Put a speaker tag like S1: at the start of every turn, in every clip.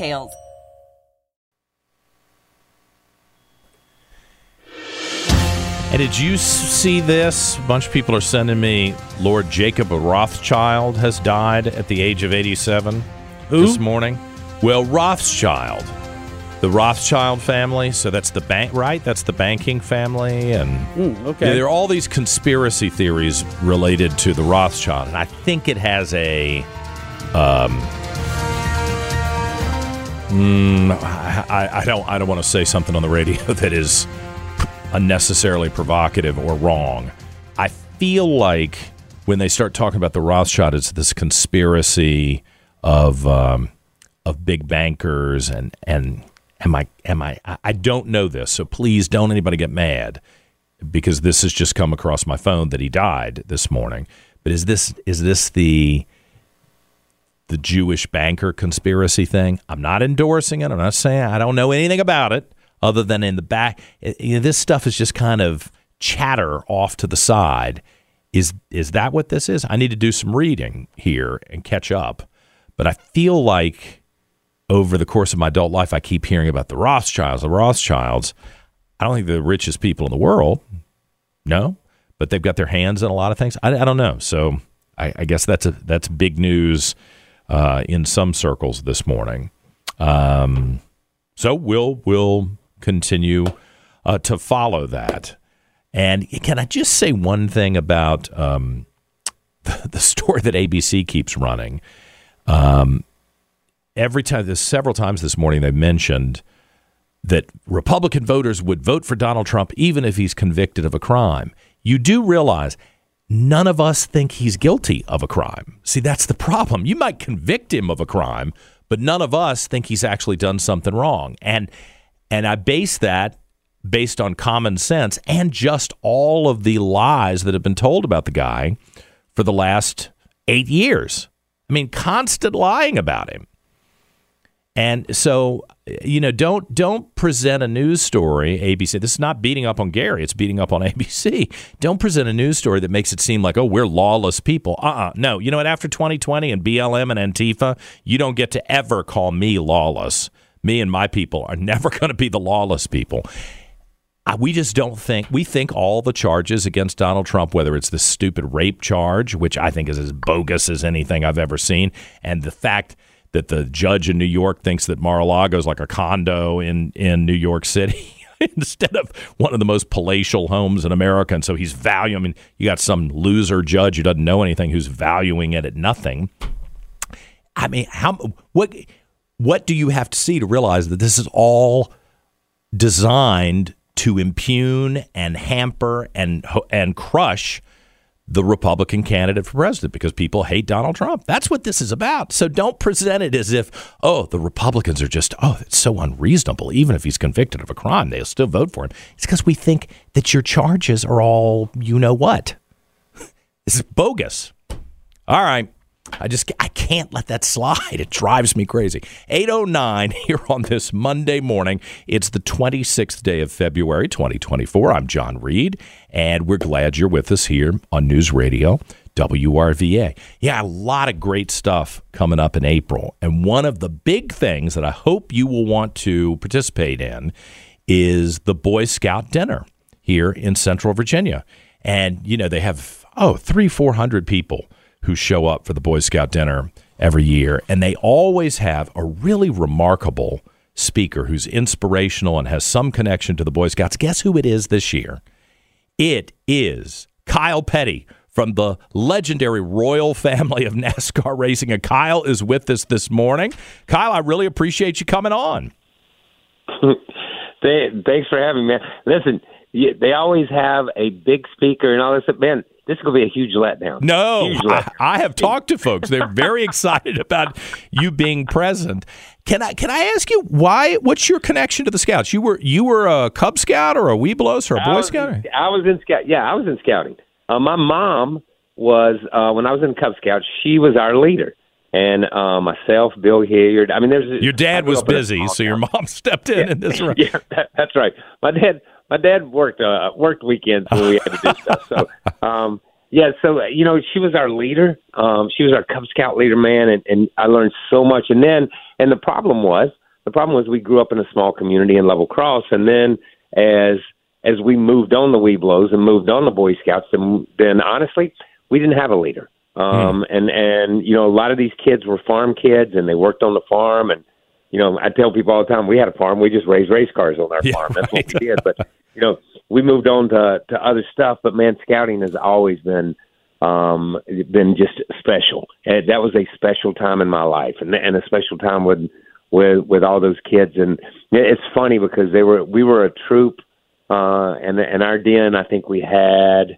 S1: details.
S2: And did you see this? A bunch of people are sending me Lord Jacob Rothschild has died at the age of 87 Who? this morning. Well, Rothschild, the Rothschild family. So that's the bank, right? That's the banking family, and
S3: mm, okay.
S2: Yeah, there are all these conspiracy theories related to the Rothschild, and I think it has a um, Mm, I, I, don't. I don't want to say something on the radio that is unnecessarily provocative or wrong. I feel like when they start talking about the Rothschild, it's this conspiracy of um, of big bankers and and am I am I I don't know this, so please don't anybody get mad because this has just come across my phone that he died this morning. But is this is this the the Jewish banker conspiracy thing. I'm not endorsing it. I'm not saying I don't know anything about it other than in the back. You know, this stuff is just kind of chatter off to the side. Is is that what this is? I need to do some reading here and catch up. But I feel like over the course of my adult life, I keep hearing about the Rothschilds. The Rothschilds. I don't think they're the richest people in the world. No, but they've got their hands in a lot of things. I, I don't know. So I, I guess that's a that's big news uh, in some circles this morning. Um, so we'll we'll continue uh, to follow that. And can I just say one thing about um, the, the, story that ABC keeps running? Um, every time, several times this morning, they mentioned that Republican voters would vote for Donald Trump even if he's convicted of a crime. You do realize none of us think he's guilty of a crime. See, that's the problem. You might convict him of a crime, but none of us think he's actually done something wrong. And and I base that based on common sense and just all of the lies that have been told about the guy for the last 8 years. I mean, constant lying about him. And so, you know, don't don't present a news story. ABC. This is not beating up on Gary. It's beating up on ABC. Don't present a news story that makes it seem like, oh, we're lawless people. Uh, uh-uh. uh no. You know what? After 2020 and BLM and Antifa, you don't get to ever call me lawless. Me and my people are never going to be the lawless people. Uh, we just don't think we think all the charges against Donald Trump, whether it's the stupid rape charge, which I think is as bogus as anything I've ever seen, and the fact that the judge in New York thinks that Mar-a-Lago is like a condo in in New York City. instead of one of the most palatial homes in America. And so he's valuing, I mean, you got some loser judge who doesn't know anything who's valuing it at nothing. I mean, how, what, what do you have to see to realize that this is all designed to impugn and hamper and, and crush the Republican candidate for president because people hate Donald Trump. That's what this is about. So don't present it as if, oh, the Republicans are just, oh, it's so unreasonable. Even if he's convicted of a crime, they'll still vote for him. It's because we think that your charges are all, you know what. this is bogus. All right. I just I can't let that slide. It drives me crazy. 809 here on this Monday morning. It's the 26th day of February 2024. I'm John Reid and we're glad you're with us here on News Radio WRVA. Yeah, a lot of great stuff coming up in April. And one of the big things that I hope you will want to participate in is the Boy Scout dinner here in Central Virginia. And you know, they have oh, three, four hundred people who show up for the Boy Scout dinner every year, and they always have a really remarkable speaker who's inspirational and has some connection to the Boy Scouts. Guess who it is this year? It is Kyle Petty from the legendary royal family of NASCAR racing. And Kyle is with us this morning. Kyle, I really appreciate you coming on.
S3: Thanks for having me. Listen, they always have a big speaker and all this. Man, this is going to be a huge letdown.
S2: No,
S3: huge
S2: letdown. I, I, have talked to folks. They're very excited about you being present. Can I can I ask you why? What's your connection to the Scouts? You were you were a Cub Scout or a Webelos or a Boy
S3: was,
S2: Scout?
S3: I was in scout. Yeah, I was in scouting. Uh, my mom was uh, when I was in Cub Scouts. She was our leader, and uh, myself, Bill Hilliard. I mean, there's
S2: your dad was busy, so your mom stepped in
S3: yeah,
S2: in this room.
S3: Yeah, that, that's right. My dad, my dad worked uh, worked weekends when we had to do stuff. So, um, yeah, so you know, she was our leader. Um, she was our Cub Scout leader, man, and, and I learned so much. And then, and the problem was, the problem was, we grew up in a small community in Level Cross, and then as as we moved on the Webelos and moved on the Boy Scouts, then, then honestly, we didn't have a leader. Um, mm. and, and, you know, a lot of these kids were farm kids and they worked on the farm. And, you know, I tell people all the time, we had a farm. We just raised race cars on our
S2: yeah,
S3: farm. That's
S2: right.
S3: what we did. But, you know, we moved on to, to other stuff, but man, scouting has always been, um, been just special. And that was a special time in my life and, and a special time with, with, with all those kids. And it's funny because they were, we were a troop, uh, and and our den, I think we had,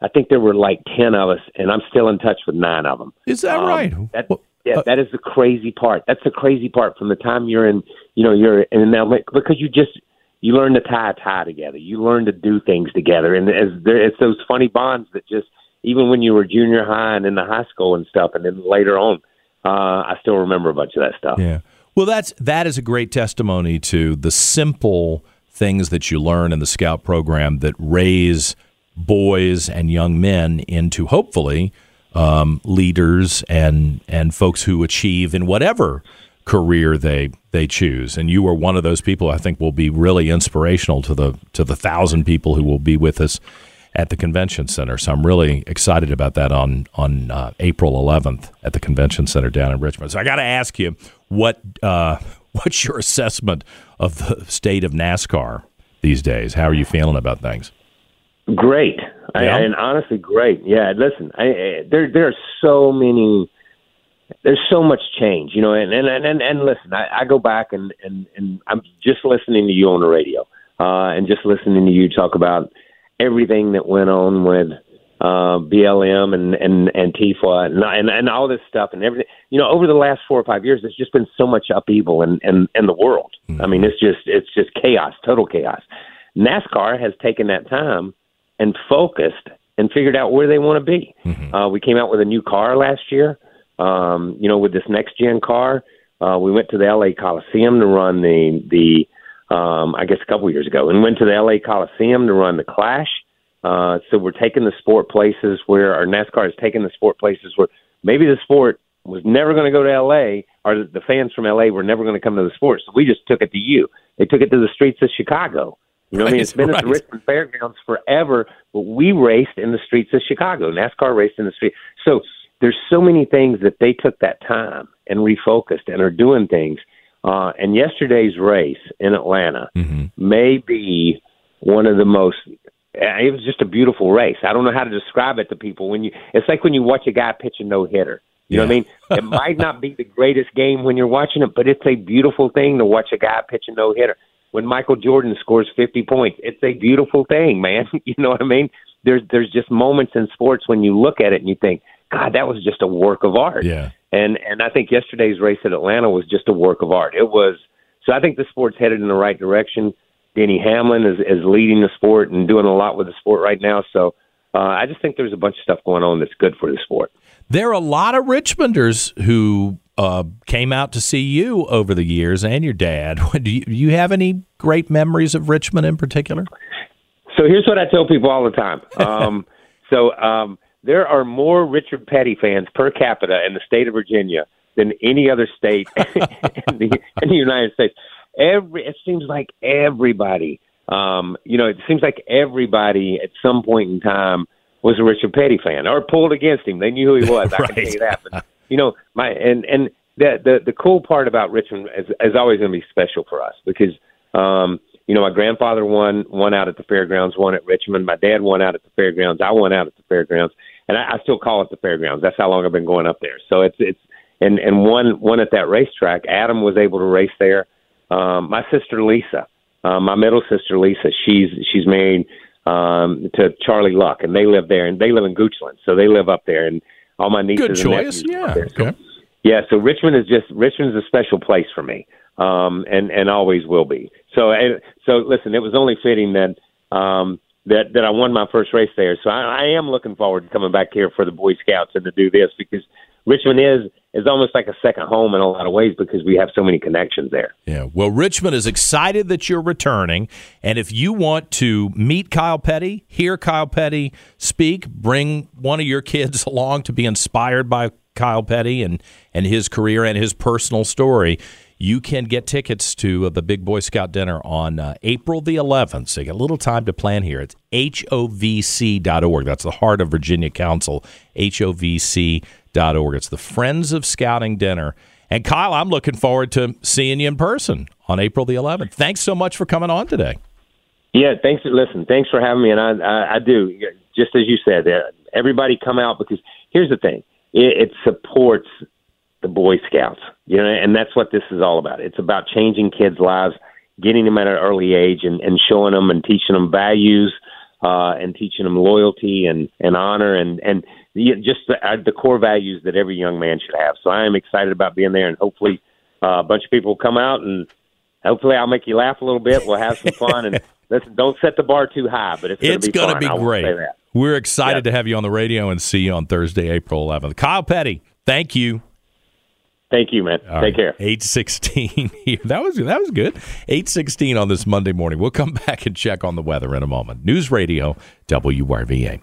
S3: I think there were like ten of us, and I'm still in touch with nine of them.
S2: Is that
S3: um,
S2: right?
S3: That, yeah, uh, that is the crazy part. That's the crazy part from the time you're in, you know, you're in now because you just you learn to tie a tie together. You learn to do things together, and as there, it's those funny bonds that just even when you were junior high and in the high school and stuff, and then later on, uh, I still remember a bunch of that stuff.
S2: Yeah. Well, that's that is a great testimony to the simple things that you learn in the scout program that raise boys and young men into hopefully um, leaders and and folks who achieve in whatever career they they choose. And you are one of those people. I think will be really inspirational to the to the thousand people who will be with us at the convention center. So I'm really excited about that on on uh, April 11th at the convention center down in Richmond. So I got to ask you what uh, what's your assessment of the state of NASCAR these days? How are you feeling about things?
S3: Great,
S2: yeah.
S3: I, and honestly, great. Yeah, listen, I, I, there there are so many. There's so much change, you know, and and and, and listen, I, I go back and, and and I'm just listening to you on the radio, uh, and just listening to you talk about everything that went on with uh, BLM and and Antifa and, and and all this stuff and everything. You know, over the last four or five years, there's just been so much upheaval in in, in the world. Mm-hmm. I mean, it's just it's just chaos, total chaos. NASCAR has taken that time and focused and figured out where they want to be. Mm-hmm. Uh, we came out with a new car last year. Um, you know, with this next gen car, uh, we went to the LA Coliseum to run the the um, I guess a couple years ago, and went to the LA Coliseum to run the Clash uh, so we're taking the sport places where our NASCAR is taking the sport places where maybe the sport was never going to go to L.A. or the fans from L.A. were never going to come to the sport. So we just took it to you. They took it to the streets of Chicago. You know right, what I mean? It's been right. at the Richmond Fairgrounds forever, but we raced in the streets of Chicago. NASCAR raced in the street. So there's so many things that they took that time and refocused and are doing things. Uh, and yesterday's race in Atlanta mm-hmm. may be one of the most uh, it was just a beautiful race. I don't know how to describe it to people. When you, it's like when you watch a guy pitch a no hitter. You yeah. know what I mean? It might not be the greatest game when you're watching it, but it's a beautiful thing to watch a guy pitch a no hitter. When Michael Jordan scores 50 points, it's a beautiful thing, man. You know what I mean? There's there's just moments in sports when you look at it and you think, God, that was just a work of art.
S2: Yeah.
S3: And and I think yesterday's race at Atlanta was just a work of art. It was. So I think the sport's headed in the right direction. Denny Hamlin is, is leading the sport and doing a lot with the sport right now. So uh, I just think there's a bunch of stuff going on that's good for the sport.
S2: There are a lot of Richmonders who uh, came out to see you over the years and your dad. Do you, do you have any great memories of Richmond in particular?
S3: So here's what I tell people all the time. Um, so um, there are more Richard Petty fans per capita in the state of Virginia than any other state in, the, in the United States every it seems like everybody um you know it seems like everybody at some point in time was a Richard Petty fan or pulled against him. They knew who he was. I can tell you that. But, you know, my and and the the the cool part about Richmond is, is always going to be special for us because um, you know my grandfather won won out at the fairgrounds, won at Richmond. My dad won out at the fairgrounds. I won out at the fairgrounds, and I, I still call it the fairgrounds. That's how long I've been going up there. So it's it's and and one one at that racetrack. Adam was able to race there. Um, my sister Lisa, uh, my middle sister Lisa, she's she's married um, to Charlie Luck, and they live there, and they live in Goochland, so they live up there, and all my nieces.
S2: Good choice,
S3: and
S2: yeah.
S3: So,
S2: Okay.
S3: yeah, so Richmond is just Richmond is a special place for me, um, and and always will be. So and, so listen, it was only fitting that um, that that I won my first race there. So I, I am looking forward to coming back here for the Boy Scouts and to do this because Richmond is is almost like a second home in a lot of ways because we have so many connections there.
S2: Yeah. Well, Richmond is excited that you're returning. And if you want to meet Kyle Petty, hear Kyle Petty speak, bring one of your kids along to be inspired by Kyle Petty and, and his career and his personal story, you can get tickets to uh, the Big Boy Scout dinner on uh, April the 11th. So you got a little time to plan here. It's hovc.org. That's the Heart of Virginia Council, hovc.org. It's the Friends of Scouting dinner. And Kyle, I'm looking forward to seeing you in person on April the 11th. Thanks so much for coming on today.
S3: Yeah, thanks. Listen, thanks for having me, and I I, I do just as you said. Everybody come out because here's the thing: it, it supports the Boy Scouts, you know, and that's what this is all about. It's about changing kids' lives, getting them at an early age, and, and showing them and teaching them values, uh, and teaching them loyalty and and honor, and and the, just the, uh, the core values that every young man should have. So I am excited about being there, and hopefully uh, a bunch of people will come out and hopefully I'll make you laugh a little bit. We'll have some fun and listen. Don't set the bar too high, but it's
S2: It's going to be great. We're excited
S3: Yep.
S2: to have you on the radio and see you on Thursday, April 11th. Kyle Petty, thank you.
S3: Thank you, man.
S2: All
S3: Take
S2: right.
S3: care.
S2: 816 here. That was that was good. 816 on this Monday morning. We'll come back and check on the weather in a moment. News Radio WRVA.